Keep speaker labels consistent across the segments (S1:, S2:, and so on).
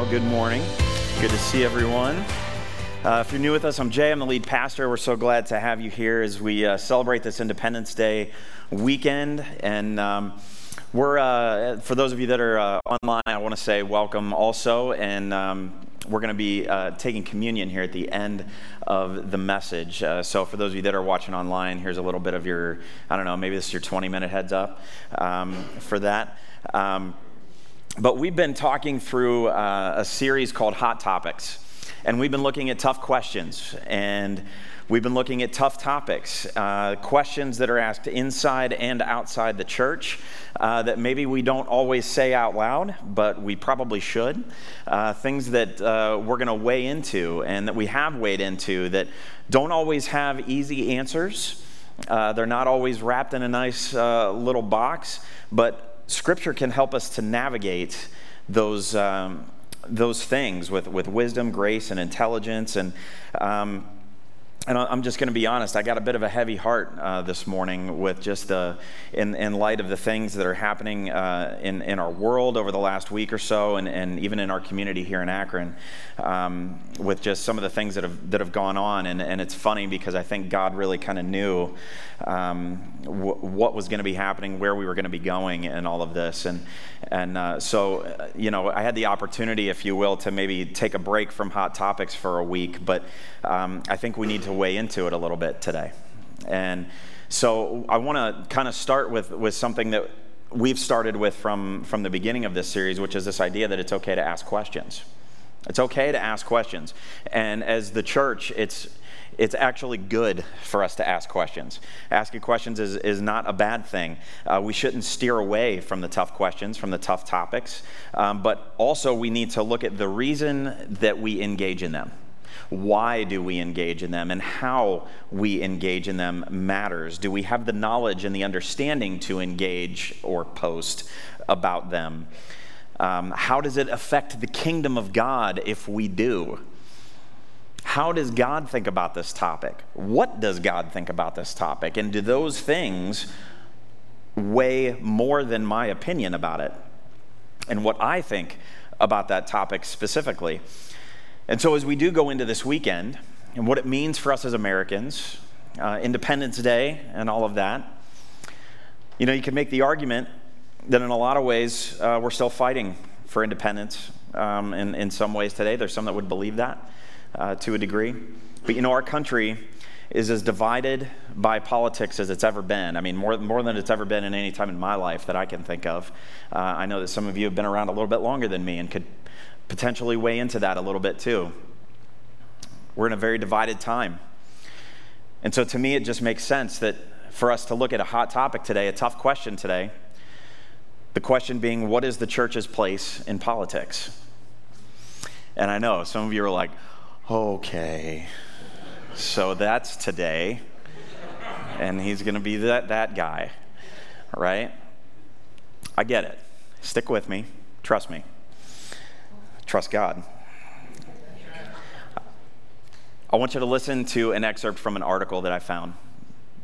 S1: Well, good morning. Good to see everyone. Uh, if you're new with us, I'm Jay. I'm the lead pastor. We're so glad to have you here as we uh, celebrate this Independence Day weekend. And um, we're, uh, for those of you that are uh, online, I want to say welcome also. And um, we're going to be uh, taking communion here at the end of the message. Uh, so, for those of you that are watching online, here's a little bit of your, I don't know, maybe this is your 20 minute heads up um, for that. But we've been talking through uh, a series called Hot Topics, and we've been looking at tough questions, and we've been looking at tough topics, uh, questions that are asked inside and outside the church uh, that maybe we don't always say out loud, but we probably should. Uh, things that uh, we're going to weigh into and that we have weighed into that don't always have easy answers. Uh, they're not always wrapped in a nice little box, but Scripture can help us to navigate those, um, those things with, with wisdom, grace, and intelligence. And um, and I'm just going to be honest, I got a bit of a heavy heart uh, this morning with just the, in, in light of the things that are happening uh, in, in our world over the last week or so, and, and even in our community here in Akron, um, with just some of the things that have, that have gone on. And, and it's funny because I think God really kind of knew um, what was going to be happening, where we were going to be going, and all of this. And, and uh, so, uh, you know, I had the opportunity, if you will, to maybe take a break from Hot Topics for a week, but um, I think we need to to weigh into it a little bit today. And so I want to kind of start with, with something that we've started with from, from the beginning of this series, which is this idea that it's okay to ask questions. It's okay to ask questions. And as the church, it's, it's actually good for us to ask questions. Asking questions is, is not a bad thing. Uh, we shouldn't steer away from the tough questions, from the tough topics, um, but also we need to look at the reason that we engage in them why do we engage in them and how we engage in them matters. Do we have the knowledge and the understanding to engage or post about them? Um, how does it affect the kingdom of God if we do? How does God think about this topic? What does God think about this topic? And do those things weigh more than my opinion about it and what I think about that topic specifically? And so, as we do go into this weekend and what it means for us as Americans, uh, Independence Day, and all of that, you know, you can make the argument that in a lot of ways uh, we're still fighting for independence um, in, in some ways today. There's some that would believe that uh, to a degree. But, you know, our country is as divided by politics as it's ever been. I mean, more, more than it's ever been in any time in my life that I can think of. Uh, I know that some of you have been around a little bit longer than me and could potentially weigh into that a little bit too. We're in a very divided time. And so to me, it just makes sense that for us to look at a hot topic today, a tough question today, the question being, what is the church's place in politics? And I know some of you are like, okay, so that's today, and he's going to be that, that guy, right? I get it. Stick with me, trust me trust God. I want you to listen to an excerpt from an article that I found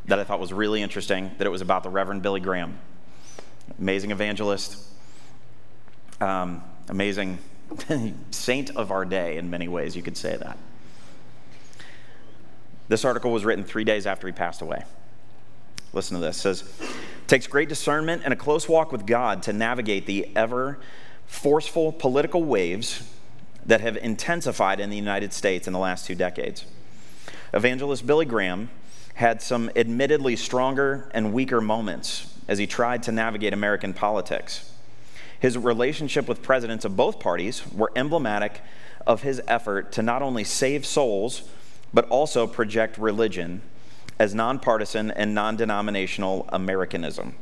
S1: that I thought was really interesting, that it was about the Reverend Billy Graham. Amazing evangelist, um, amazing saint of our day in many ways, you could say that. This article was written three days after he passed away. Listen to this. It says, takes great discernment and a close walk with God to navigate the ever forceful political waves that have intensified in the United States in the last two decades. Evangelist Billy Graham had some admittedly stronger and weaker moments as he tried to navigate American politics. His relationship with presidents of both parties were emblematic of his effort to not only save souls, but also project religion as nonpartisan and non denominational Americanism.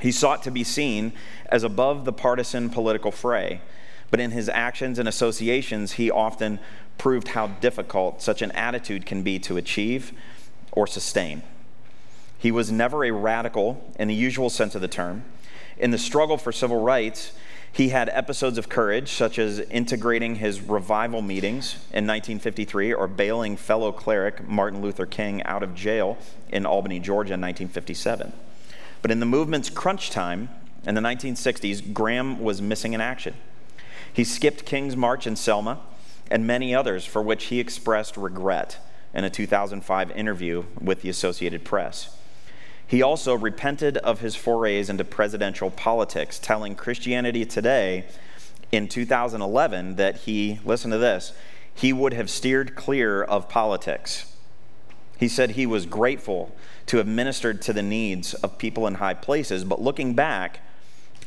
S1: He sought to be seen as above the partisan political fray, but in his actions and associations, he often proved how difficult such an attitude can be to achieve or sustain. He was never a radical in the usual sense of the term. In the struggle for civil rights, he had episodes of courage, such as integrating his revival meetings in 1953 or bailing fellow cleric Martin Luther King out of jail in Albany, Georgia in 1957. But in the movement's crunch time in the 1960s, Graham was missing in action. He skipped King's March in Selma and many others for which he expressed regret in a 2005 interview with the Associated Press. He also repented of his forays into presidential politics, telling Christianity Today in 2011 that he, listen to this, he would have steered clear of politics. He said he was grateful to have ministered to the needs of people in high places, but looking back,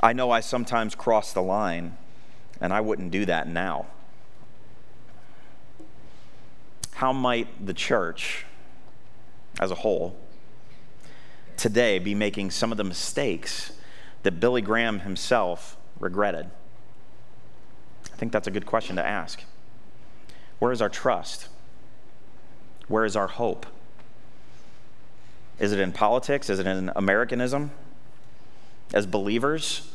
S1: I know I sometimes cross the line, and I wouldn't do that now. How might the church as a whole today be making some of the mistakes that Billy Graham himself regretted? I think that's a good question to ask. Where is our trust? Where is our hope? Is it in politics? Is it in Americanism? As believers,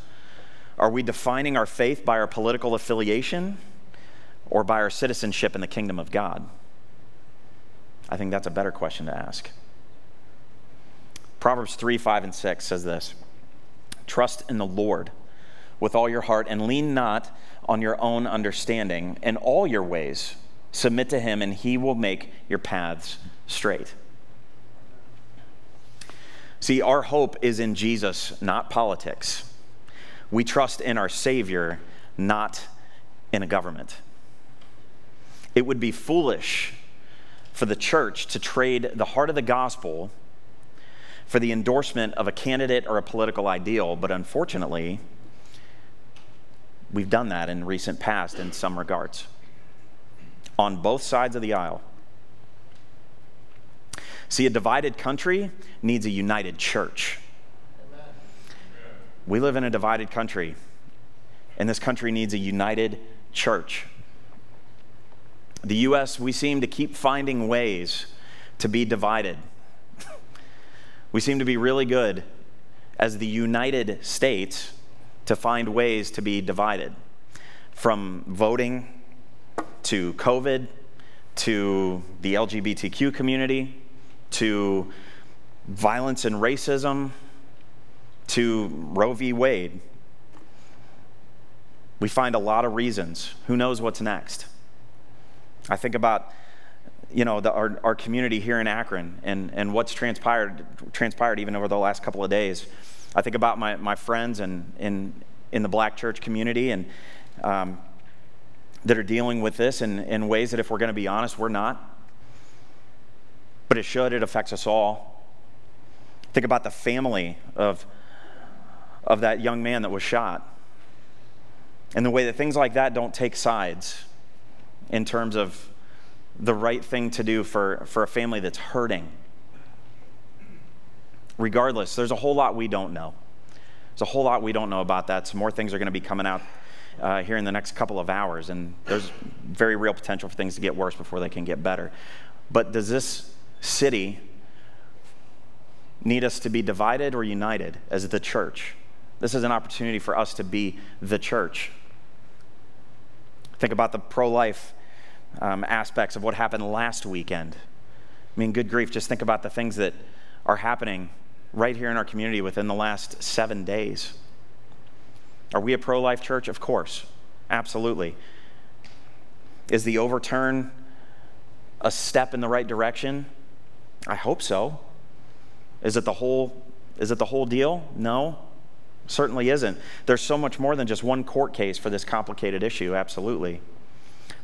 S1: are we defining our faith by our political affiliation or by our citizenship in the kingdom of God? I think that's a better question to ask. Proverbs 3 5 and 6 says this Trust in the Lord with all your heart and lean not on your own understanding. In all your ways, submit to him, and he will make your paths straight. See, our hope is in Jesus, not politics. We trust in our Savior, not in a government. It would be foolish for the church to trade the heart of the gospel for the endorsement of a candidate or a political ideal, but unfortunately, we've done that in recent past in some regards on both sides of the aisle. See, a divided country needs a united church. We live in a divided country, and this country needs a united church. The U.S., we seem to keep finding ways to be divided. We seem to be really good as the United States to find ways to be divided from voting to COVID to the LGBTQ community to violence and racism to Roe v. Wade. We find a lot of reasons. Who knows what's next? I think about you know, the, our, our community here in Akron and, and what's transpired, transpired even over the last couple of days. I think about my, my friends and in, in the black church community and um, that are dealing with this in, in ways that, if we're going to be honest, we're not. But it should, it affects us all. Think about the family of, of that young man that was shot and the way that things like that don't take sides in terms of the right thing to do for, for a family that's hurting. Regardless, there's a whole lot we don't know. There's a whole lot we don't know about that. Some more things are going to be coming out uh, here in the next couple of hours, and there's very real potential for things to get worse before they can get better. But does this city need us to be divided or united as the church? This is an opportunity for us to be the church. Think about the pro life um, aspects of what happened last weekend. I mean, good grief, just think about the things that are happening right here in our community within the last seven days. Are we a pro life church? Of course, absolutely. Is the overturn a step in the right direction? I hope so. Is it the whole is it the whole deal? No. Certainly isn't. There's so much more than just one court case for this complicated issue, absolutely.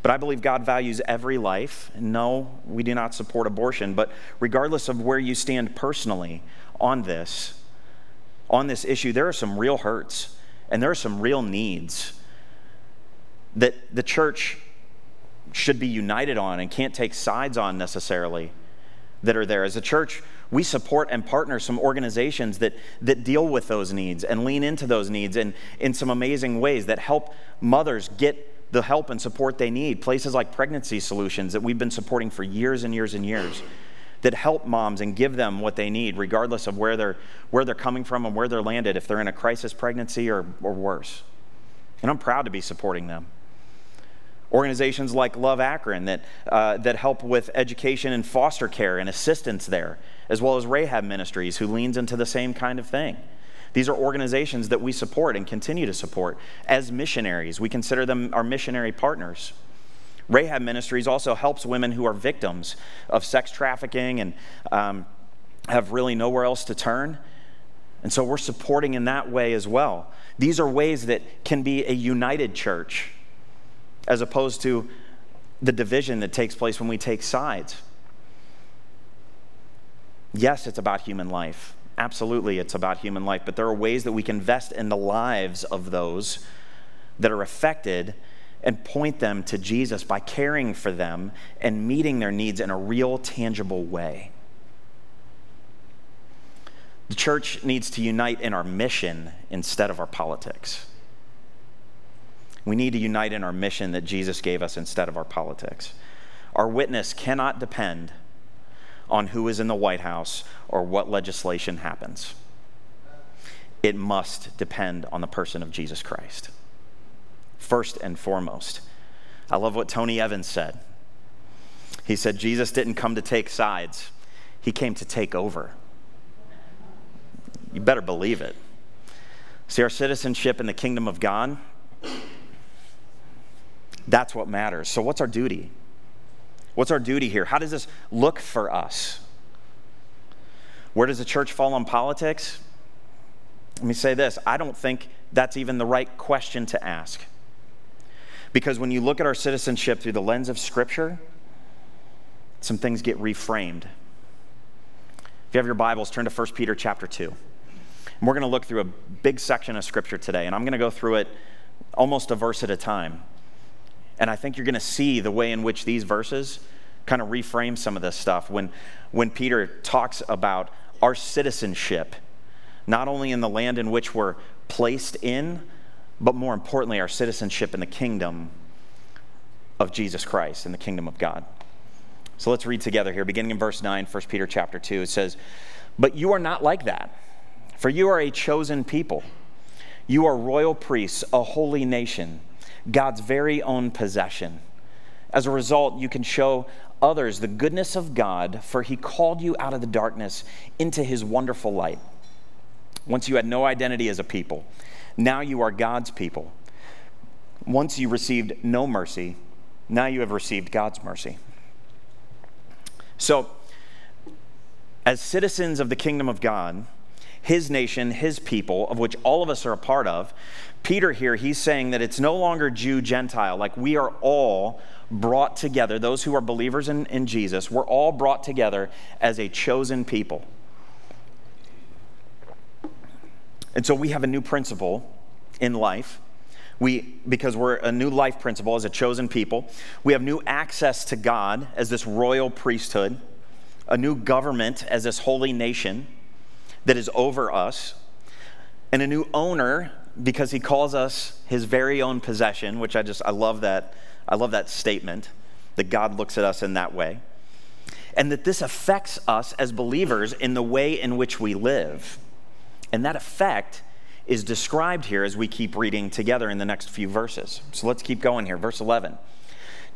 S1: But I believe God values every life. No, we do not support abortion, but regardless of where you stand personally on this, on this issue, there are some real hurts and there are some real needs that the church should be united on and can't take sides on necessarily that are there. As a church, we support and partner some organizations that, that deal with those needs and lean into those needs in, in some amazing ways that help mothers get the help and support they need. Places like Pregnancy Solutions that we've been supporting for years and years and years that help moms and give them what they need, regardless of where they're, where they're coming from and where they're landed, if they're in a crisis pregnancy or, or worse. And I'm proud to be supporting them. Organizations like Love Akron that, uh, that help with education and foster care and assistance there, as well as Rahab Ministries, who leans into the same kind of thing These are organizations that we support and continue to support as missionaries. We consider them our missionary partners. Rahab Ministries also helps women who are victims of sex trafficking and um, have really nowhere else to turn. And so we're supporting in that way as well. These are ways that can be a united church as opposed to the division that takes place when we take sides. Yes, it's about human life. Absolutely, it's about human life. But there are ways that we can invest in the lives of those that are affected and point them to Jesus by caring for them and meeting their needs in a real, tangible way. The church needs to unite in our mission instead of our politics. We need to unite in our mission that Jesus gave us instead of our politics. Our witness cannot depend on who is in the White House or what legislation happens. It must depend on the person of Jesus Christ. First and foremost. I love what Tony Evans said. He said, Jesus didn't come to take sides, he came to take over. You better believe it. See, our citizenship in the kingdom of God, that's what matters. So, what's our duty? What's our duty here? How does this look for us? Where does the church fall on politics? Let me say this I don't think that's even the right question to ask. Because when you look at our citizenship through the lens of Scripture, some things get reframed. If you have your Bibles, turn to 1 Peter chapter 2. And we're going to look through a big section of Scripture today, and I'm going to go through it almost a verse at a time. And I think you're going to see the way in which these verses kind of reframe some of this stuff when, when Peter talks about our citizenship, not only in the land in which we're placed in, but more importantly, our citizenship in the kingdom of Jesus Christ, in the kingdom of God. So let's read together here, beginning in verse 9, 1 Peter chapter 2. It says, But you are not like that, for you are a chosen people. You are royal priests, a holy nation God's very own possession. As a result, you can show others the goodness of God, for he called you out of the darkness into his wonderful light. Once you had no identity as a people, now you are God's people. Once you received no mercy, now you have received God's mercy. So, as citizens of the kingdom of God, his nation, his people, of which all of us are a part of, Peter here, he's saying that it's no longer Jew, Gentile. Like we are all brought together, those who are believers in, in Jesus, we're all brought together as a chosen people. And so we have a new principle in life. We, because we're a new life principle as a chosen people, we have new access to God as this royal priesthood, a new government as this holy nation that is over us, and a new owner because he calls us his very own possession, which I just I love that I love that statement that God looks at us in that way. And that this affects us as believers in the way in which we live. And that effect is described here as we keep reading together in the next few verses. So let's keep going here. Verse 11.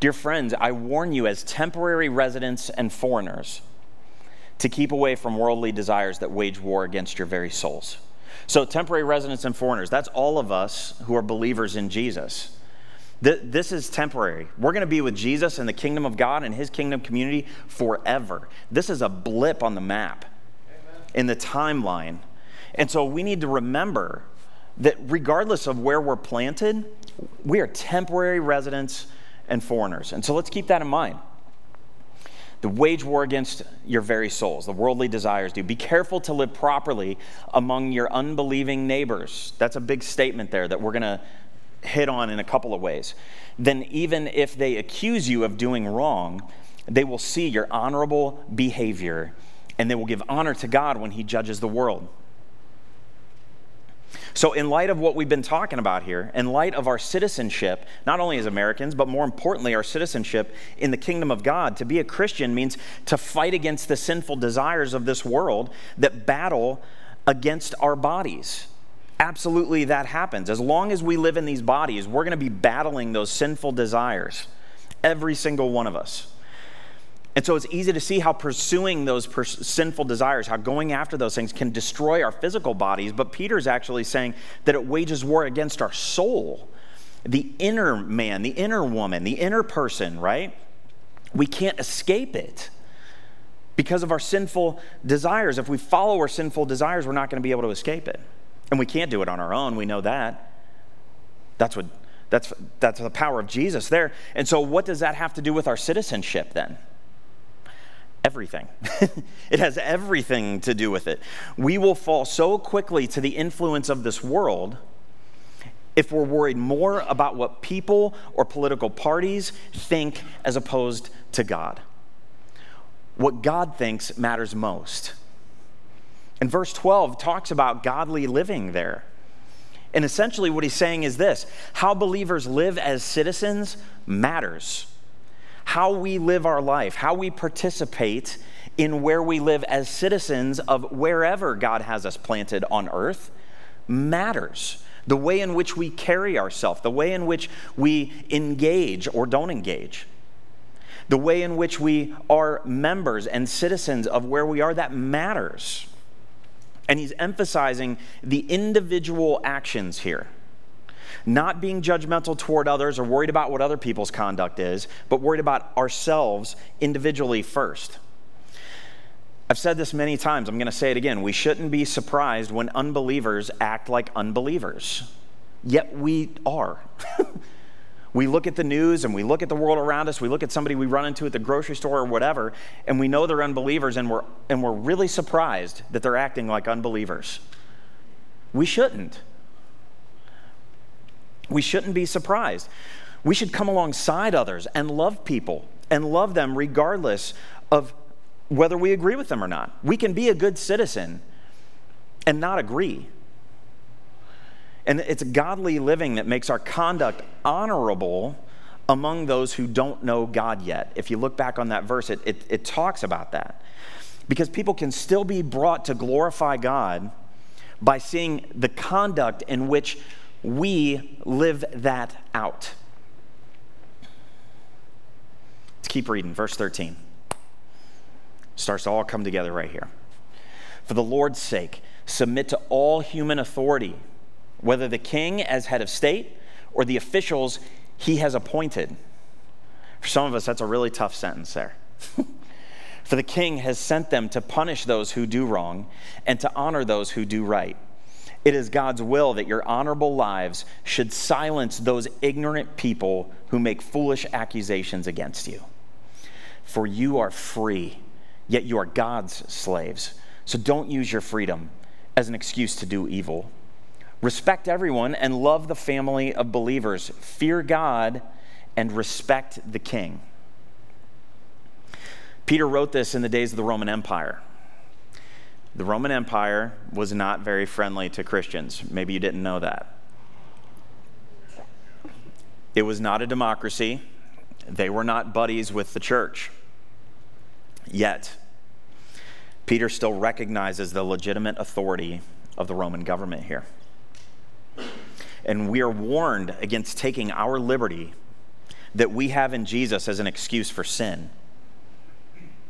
S1: Dear friends, I warn you as temporary residents and foreigners to keep away from worldly desires that wage war against your very souls. So, temporary residents and foreigners, that's all of us who are believers in Jesus. This is temporary. We're going to be with Jesus in the kingdom of God and his kingdom community forever. This is a blip on the map Amen. in the timeline. And so we need to remember that regardless of where we're planted, we are temporary residents and foreigners. And so let's keep that in mind the wage war against your very souls, the worldly desires do. Be careful to live properly among your unbelieving neighbors. That's a big statement there that we're going to hit on in a couple of ways. Then, even if they accuse you of doing wrong, they will see your honorable behavior and they will give honor to God when He judges the world. So, in light of what we've been talking about here, in light of our citizenship, not only as Americans, but more importantly, our citizenship in the kingdom of God, to be a Christian means to fight against the sinful desires of this world that battle against our bodies. Absolutely, that happens. As long as we live in these bodies, we're going to be battling those sinful desires, every single one of us. And so it's easy to see how pursuing those pers- sinful desires, how going after those things can destroy our physical bodies. But Peter's actually saying that it wages war against our soul, the inner man, the inner woman, the inner person, right? We can't escape it because of our sinful desires. If we follow our sinful desires, we're not going to be able to escape it. And we can't do it on our own. We know that. That's what that's that's the power of Jesus there. And so what does that have to do with our citizenship then? Everything. it has everything to do with it. We will fall so quickly to the influence of this world if we're worried more about what people or political parties think as opposed to God. What God thinks matters most. And verse 12 talks about godly living there. And essentially, what he's saying is this how believers live as citizens matters how we live our life, how we participate in where we live as citizens of wherever God has us planted on earth matters. The way in which we carry ourselves, the way in which we engage or don't engage, the way in which we are members and citizens of where we are, that matters. And he's emphasizing the individual actions here not being judgmental toward others or worried about what other people's conduct is, but worried about ourselves individually first. I've said this many times, I'm going to say it again. We shouldn't be surprised when unbelievers act like unbelievers, yet we are. we look at the news and we look at the world around us, we look at somebody we run into at the grocery store or whatever, and we know they're unbelievers, and we're, and we're really surprised that they're acting like unbelievers. We shouldn't. We shouldn't be surprised. We should come alongside others and love people and love them regardless of whether we agree with them or not. We can be a good citizen and not agree. And it's godly living that makes our conduct honorable among those who don't know God yet. If you look back on that verse, it, it, it talks about that. Because people can still be brought to glorify God by seeing the conduct in which we live that out. Let's keep reading. Verse 13 starts to all come together right here. For the Lord's sake, submit to all human authority, whether the king as head of state or the officials he has appointed. For some of us, that's a really tough sentence there. For the king has sent them to punish those who do wrong and to honor those who do right. It is God's will that your honorable lives should silence those ignorant people who make foolish accusations against you. For you are free, yet you are God's slaves. So don't use your freedom as an excuse to do evil. Respect everyone and love the family of believers. Fear God and respect the king. Peter wrote this in the days of the Roman Empire. The Roman Empire was not very friendly to Christians. Maybe you didn't know that. It was not a democracy. They were not buddies with the church. Yet, Peter still recognizes the legitimate authority of the Roman government here. And we are warned against taking our liberty that we have in Jesus as an excuse for sin.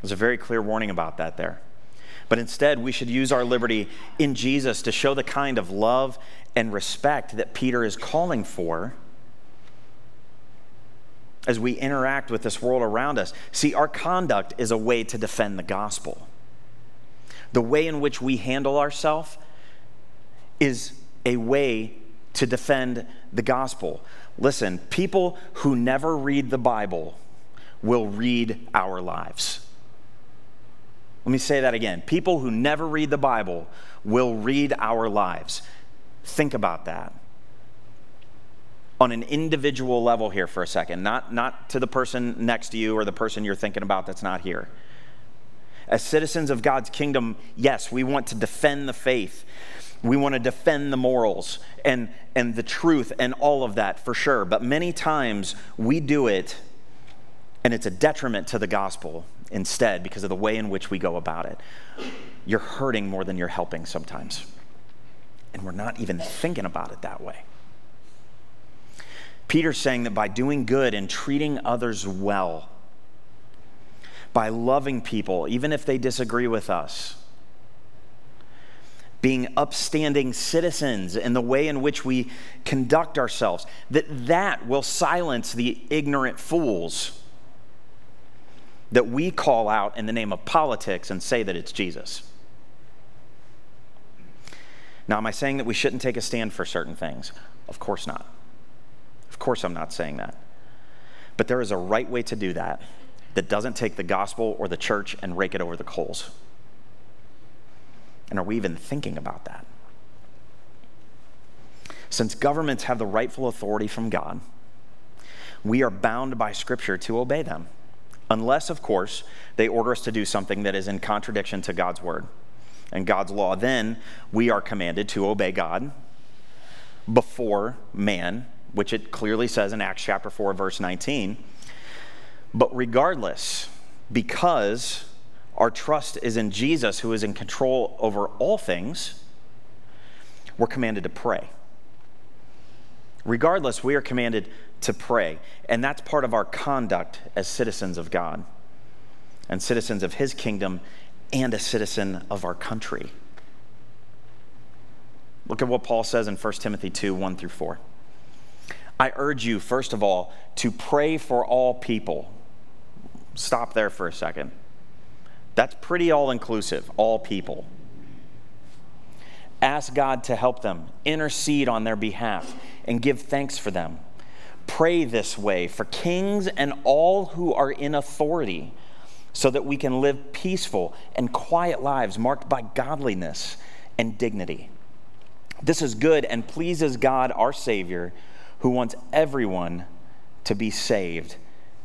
S1: There's a very clear warning about that there. But instead, we should use our liberty in Jesus to show the kind of love and respect that Peter is calling for as we interact with this world around us. See, our conduct is a way to defend the gospel. The way in which we handle ourselves is a way to defend the gospel. Listen, people who never read the Bible will read our lives. Let me say that again. People who never read the Bible will read our lives. Think about that. On an individual level here for a second, not, not to the person next to you or the person you're thinking about that's not here. As citizens of God's kingdom, yes, we want to defend the faith. We want to defend the morals and, and the truth and all of that for sure. But many times we do it and it's a detriment to the gospel instead because of the way in which we go about it. You're hurting more than you're helping sometimes. And we're not even thinking about it that way. Peter's saying that by doing good and treating others well, by loving people, even if they disagree with us. Being upstanding citizens in the way in which we conduct ourselves, that that will silence the ignorant fools that we call out in the name of politics and say that it's Jesus. Now, am I saying that we shouldn't take a stand for certain things? Of course not. Of course, I'm not saying that. But there is a right way to do that that doesn't take the gospel or the church and rake it over the coals. And are we even thinking about that? Since governments have the rightful authority from God, we are bound by Scripture to obey them. Unless, of course, they order us to do something that is in contradiction to God's word and God's law. Then we are commanded to obey God before man, which it clearly says in Acts chapter 4, verse 19. But regardless, because our trust is in Jesus, who is in control over all things, we're commanded to pray. Regardless, we are commanded to pray. And that's part of our conduct as citizens of God and citizens of His kingdom and a citizen of our country. Look at what Paul says in 1 Timothy 2 1 through 4. I urge you, first of all, to pray for all people. Stop there for a second. That's pretty all inclusive, all people. Ask God to help them, intercede on their behalf, and give thanks for them. Pray this way for kings and all who are in authority, so that we can live peaceful and quiet lives marked by godliness and dignity. This is good and pleases God, our Savior, who wants everyone to be saved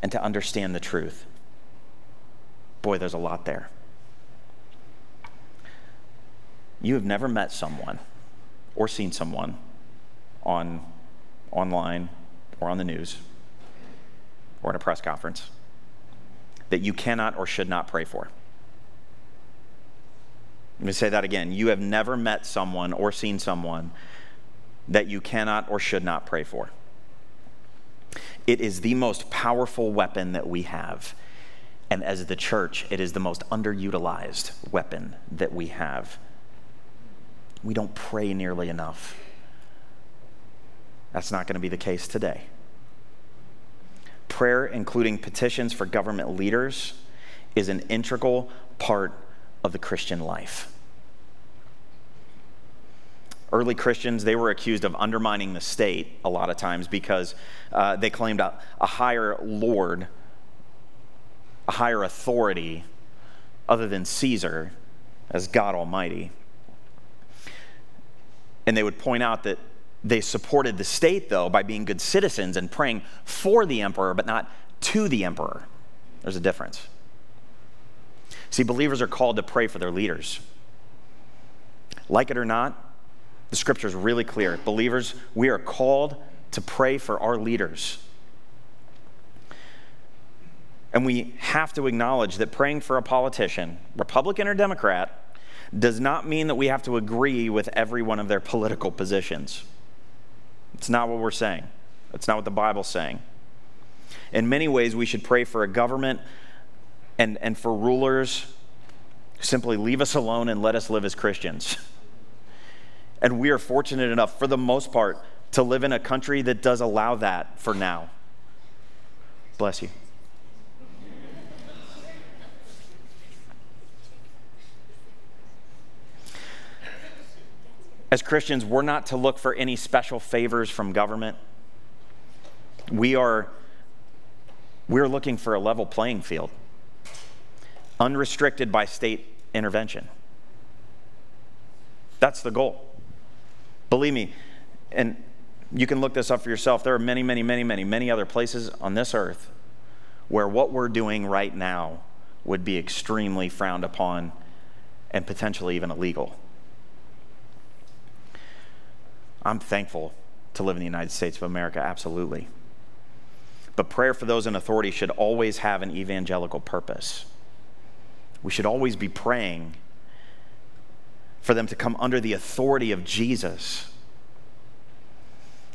S1: and to understand the truth. Boy, there's a lot there. You have never met someone or seen someone on online or on the news or in a press conference that you cannot or should not pray for. Let me say that again. You have never met someone or seen someone that you cannot or should not pray for. It is the most powerful weapon that we have. And as the church, it is the most underutilized weapon that we have. We don't pray nearly enough. That's not going to be the case today. Prayer, including petitions for government leaders, is an integral part of the Christian life. Early Christians, they were accused of undermining the state a lot of times because uh, they claimed a, a higher Lord, a higher authority other than Caesar as God Almighty. And they would point out that they supported the state, though, by being good citizens and praying for the emperor, but not to the emperor. There's a difference. See, believers are called to pray for their leaders. Like it or not, the scripture is really clear. Believers, we are called to pray for our leaders. And we have to acknowledge that praying for a politician, Republican or Democrat, does not mean that we have to agree with every one of their political positions. It's not what we're saying. That's not what the Bible's saying. In many ways, we should pray for a government and, and for rulers simply leave us alone and let us live as Christians. And we are fortunate enough, for the most part, to live in a country that does allow that for now. Bless you. As Christians, we're not to look for any special favors from government. We are we're looking for a level playing field, unrestricted by state intervention. That's the goal. Believe me, and you can look this up for yourself. There are many, many, many, many, many other places on this earth where what we're doing right now would be extremely frowned upon and potentially even illegal. I'm thankful to live in the United States of America, absolutely. But prayer for those in authority should always have an evangelical purpose. We should always be praying for them to come under the authority of Jesus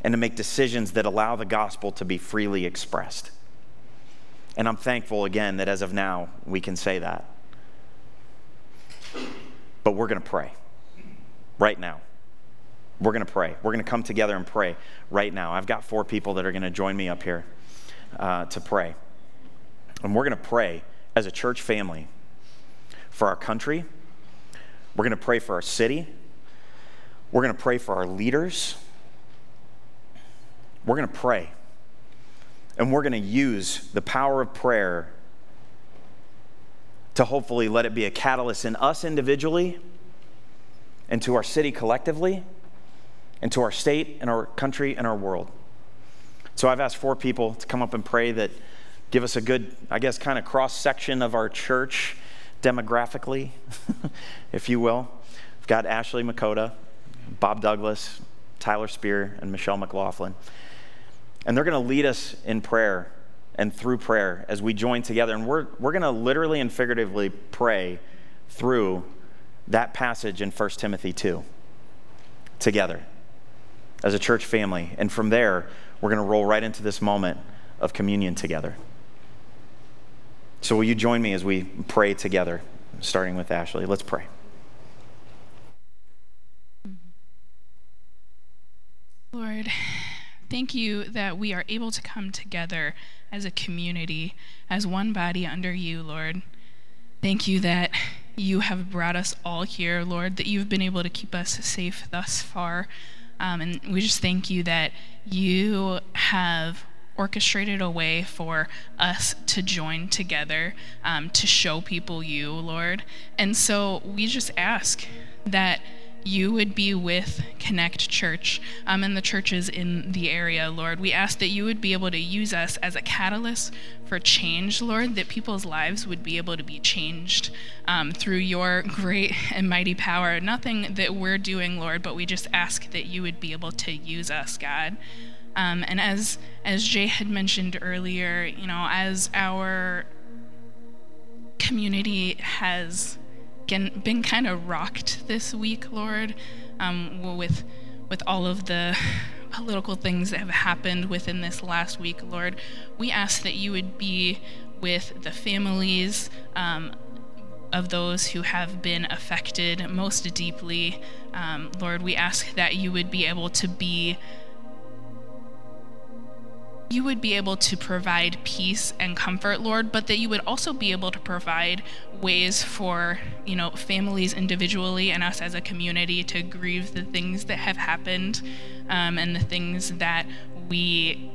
S1: and to make decisions that allow the gospel to be freely expressed. And I'm thankful again that as of now, we can say that. But we're going to pray right now. We're going to pray. We're going to come together and pray right now. I've got four people that are going to join me up here uh, to pray. And we're going to pray as a church family for our country. We're going to pray for our city. We're going to pray for our leaders. We're going to pray. And we're going to use the power of prayer to hopefully let it be a catalyst in us individually and to our city collectively and to our state and our country and our world. So I've asked four people to come up and pray that give us a good, I guess, kind of cross section of our church demographically, if you will. We've got Ashley Makota, Bob Douglas, Tyler Spear, and Michelle McLaughlin. And they're going to lead us in prayer and through prayer as we join together. And we're, we're going to literally and figuratively pray through that passage in 1 Timothy 2 together as a church family. And from there, we're going to roll right into this moment of communion together. So, will you join me as we pray together, starting with Ashley? Let's pray.
S2: Lord, thank you that we are able to come together as a community, as one body under you, Lord. Thank you that you have brought us all here, Lord, that you've been able to keep us safe thus far. Um, and we just thank you that you have orchestrated a way for us to join together um, to show people you, Lord. And so we just ask that you would be with Connect Church um, and the churches in the area, Lord. We ask that you would be able to use us as a catalyst for change, Lord, that people's lives would be able to be changed um, through your great and mighty power. Nothing that we're doing, Lord, but we just ask that you would be able to use us, God. Um, and as as Jay had mentioned earlier, you know, as our community has been kind of rocked this week, Lord, um, with with all of the political things that have happened within this last week, Lord. We ask that you would be with the families um, of those who have been affected most deeply. Um, Lord, we ask that you would be able to be you would be able to provide peace and comfort, Lord, but that you would also be able to provide ways for, you know, families individually and us as a community to grieve the things that have happened um, and the things that we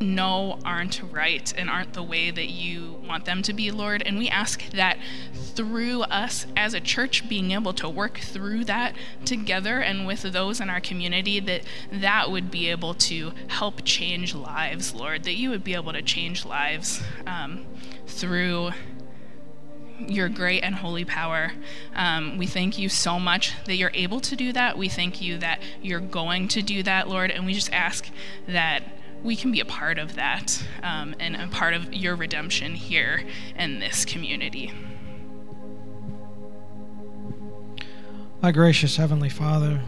S2: know aren't right and aren't the way that you want them to be, Lord. And we ask that through us as a church being able to work through that together and with those in our community, that that would be able to help change lives, Lord, that you would be able to change lives um, through your great and holy power. Um, we thank you so much that you're able to do that. We thank you that you're going to do that, Lord. And we just ask that we can be a part of that um, and a part of your redemption here in this community.
S3: My gracious Heavenly Father,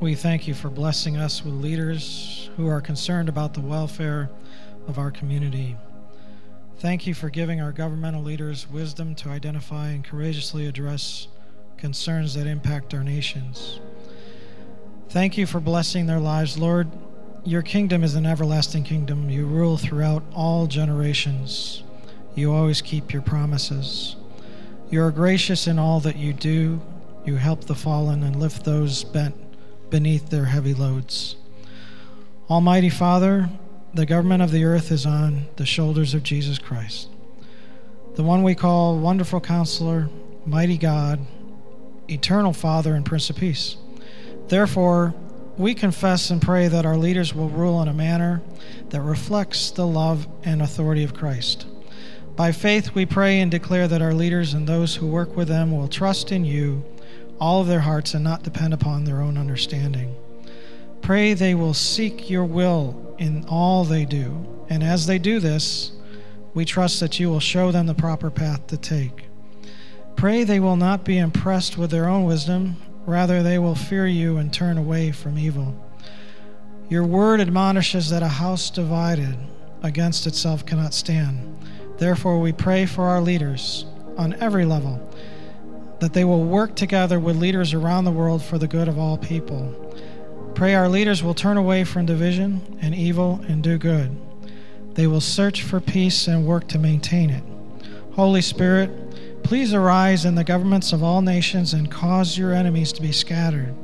S3: we thank you for blessing us with leaders who are concerned about the welfare of our community. Thank you for giving our governmental leaders wisdom to identify and courageously address concerns that impact our nations. Thank you for blessing their lives, Lord, your kingdom is an everlasting kingdom. You rule throughout all generations. You always keep your promises. You are gracious in all that you do. You help the fallen and lift those bent beneath their heavy loads. Almighty Father, the government of the earth is on the shoulders of Jesus Christ, the one we call Wonderful Counselor, Mighty God, Eternal Father, and Prince of Peace. Therefore, we confess and pray that our leaders will rule in a manner that reflects the love and authority of Christ. By faith, we pray and declare that our leaders and those who work with them will trust in you all of their hearts and not depend upon their own understanding. Pray they will seek your will in all they do, and as they do this, we trust that you will show them the proper path to take. Pray they will not be impressed with their own wisdom Rather, they will fear you and turn away from evil. Your word admonishes that a house divided against itself cannot stand. Therefore, we pray for our leaders on every level that they will work together with leaders around the world for the good of all people. Pray our leaders will turn away from division and evil and do good. They will search for peace and work to maintain it. Holy Spirit, please arise in the governments of all nations and cause your enemies to be scattered.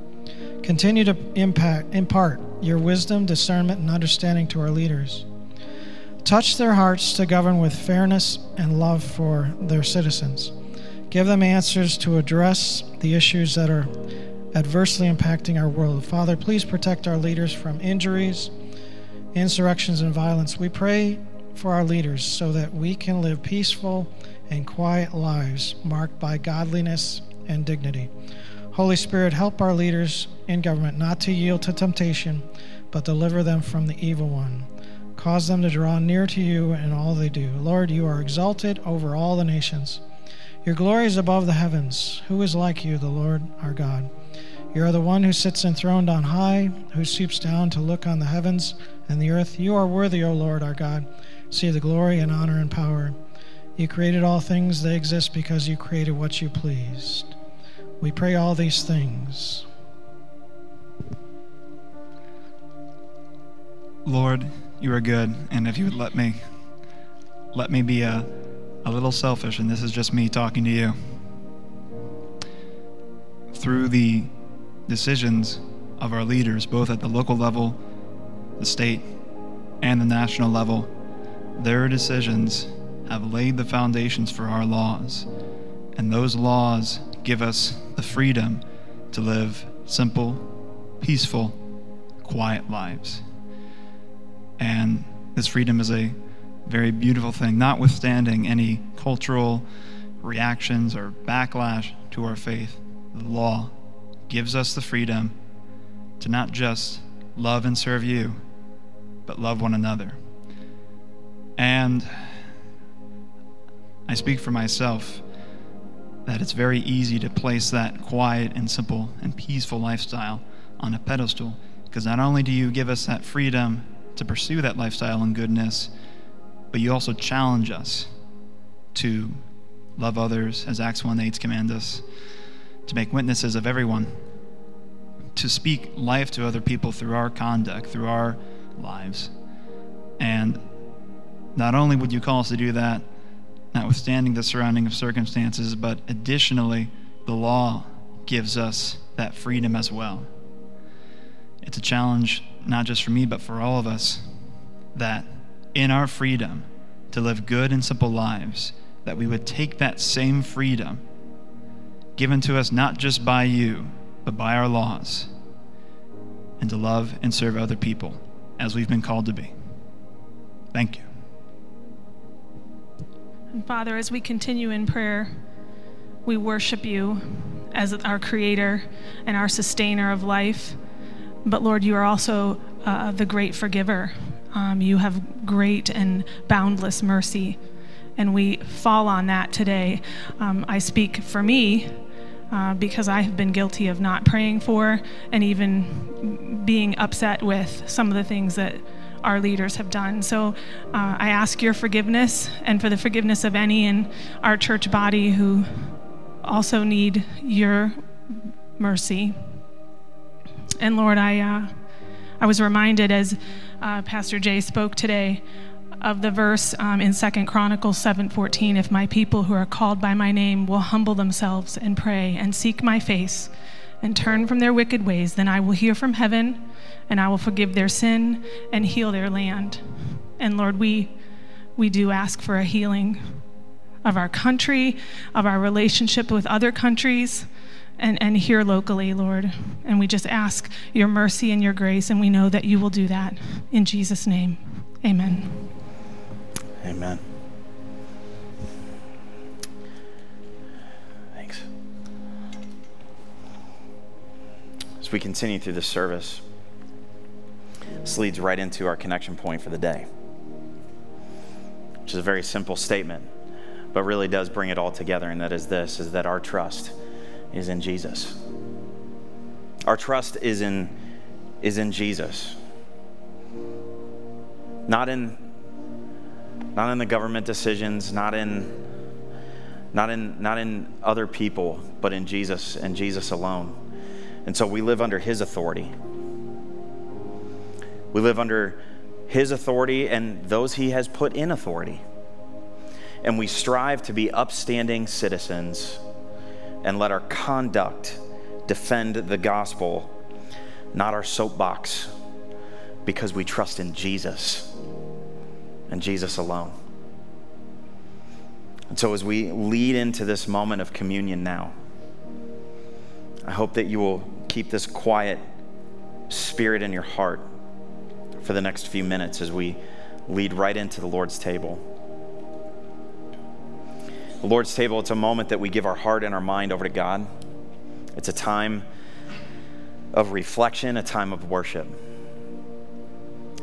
S3: Continue to impact, impart your wisdom, discernment, and understanding to our leaders. Touch their hearts to govern with fairness and love for their citizens. Give them answers to address the issues that are adversely impacting our world. Father, please protect our leaders from injuries, insurrections, and violence. We pray for our leaders so that we can live peaceful and quiet lives marked by godliness and dignity. Holy Spirit, help our leaders in government not to yield to temptation, but deliver them from the evil one. Cause them to draw near to you in all they do. Lord, you are exalted over all the nations. Your glory is above the heavens. Who is like you, the Lord our God? You are the one who sits enthroned on high, who stoops down to look on the heavens and the earth. You are worthy, O Lord our God. See the glory and honor and power. You created all things, they exist because you created what you pleased. We pray all these things.
S4: Lord, you are good, and if you would let me, let me be a, a little selfish, and this is just me talking to you. Through the decisions of our leaders, both at the local level, the state, and the national level, their decisions have laid the foundations for our laws, and those laws give us the freedom to live simple, peaceful, quiet lives. And this freedom is a very beautiful thing, notwithstanding any cultural reactions or backlash to our faith. The law gives us the freedom to not just love and serve you, but love one another. And I speak for myself that it's very easy to place that quiet and simple and peaceful lifestyle on a pedestal because not only do you give us that freedom to pursue that lifestyle and goodness, but you also challenge us to love others as Acts 1 8 command us, to make witnesses of everyone, to speak life to other people through our conduct, through our lives. And not only would you call us to do that, notwithstanding the surrounding of circumstances, but additionally, the law gives us that freedom as well. It's a challenge, not just for me, but for all of us, that in our freedom to live good and simple lives, that we would take that same freedom given to us not just by you, but by our laws, and to love and serve other people as we've been called to be. Thank you.
S5: And Father, as we continue in prayer, we worship you as our creator and our sustainer of life. But Lord, you are also uh, the great forgiver. Um, you have great and boundless mercy. And we fall on that today. Um, I speak for me uh, because I have been guilty of not praying for and even being upset with some of the things that our leaders have done. So uh, I ask your forgiveness and for the forgiveness of any in our church body who also need your mercy. And Lord, I, uh, I was reminded as uh, Pastor Jay spoke today of the verse um, in Second Chronicles 7:14, "If my people who are called by my name will humble themselves and pray and seek my face and turn from their wicked ways, then I will hear from heaven and I will forgive their sin and heal their land. And Lord, we, we do ask for a healing of our country, of our relationship with other countries, and, and here locally, Lord. And we just ask your mercy and your grace, and we know that you will do that. In Jesus' name, amen.
S1: Amen. As we continue through this service, this leads right into our connection point for the day, which is a very simple statement, but really does bring it all together, and that is this is that our trust is in Jesus. Our trust is in is in Jesus. Not in not in the government decisions, not in not in not in other people, but in Jesus and Jesus alone. And so we live under his authority. We live under his authority and those he has put in authority. And we strive to be upstanding citizens and let our conduct defend the gospel, not our soapbox, because we trust in Jesus and Jesus alone. And so, as we lead into this moment of communion now, I hope that you will keep this quiet spirit in your heart for the next few minutes as we lead right into the Lord's table. The Lord's table, it's a moment that we give our heart and our mind over to God. It's a time of reflection, a time of worship.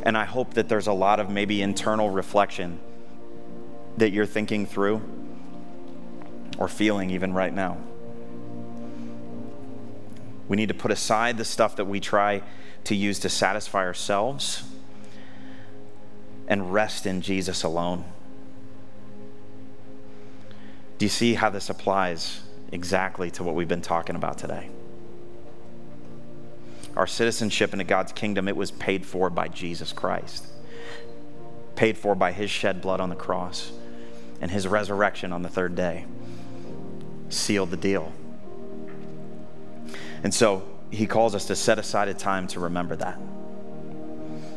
S1: And I hope that there's a lot of maybe internal reflection that you're thinking through or feeling even right now. We need to put aside the stuff that we try to use to satisfy ourselves and rest in Jesus alone. Do you see how this applies exactly to what we've been talking about today? Our citizenship into God's kingdom, it was paid for by Jesus Christ, paid for by his shed blood on the cross and his resurrection on the third day. Sealed the deal. And so he calls us to set aside a time to remember that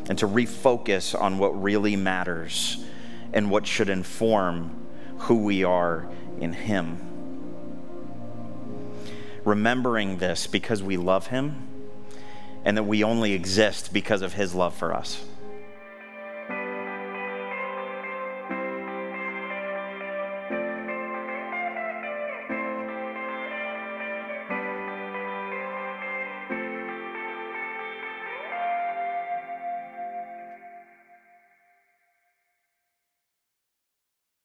S1: and to refocus on what really matters and what should inform who we are in Him. Remembering this because we love Him and that we only exist because of His love for us.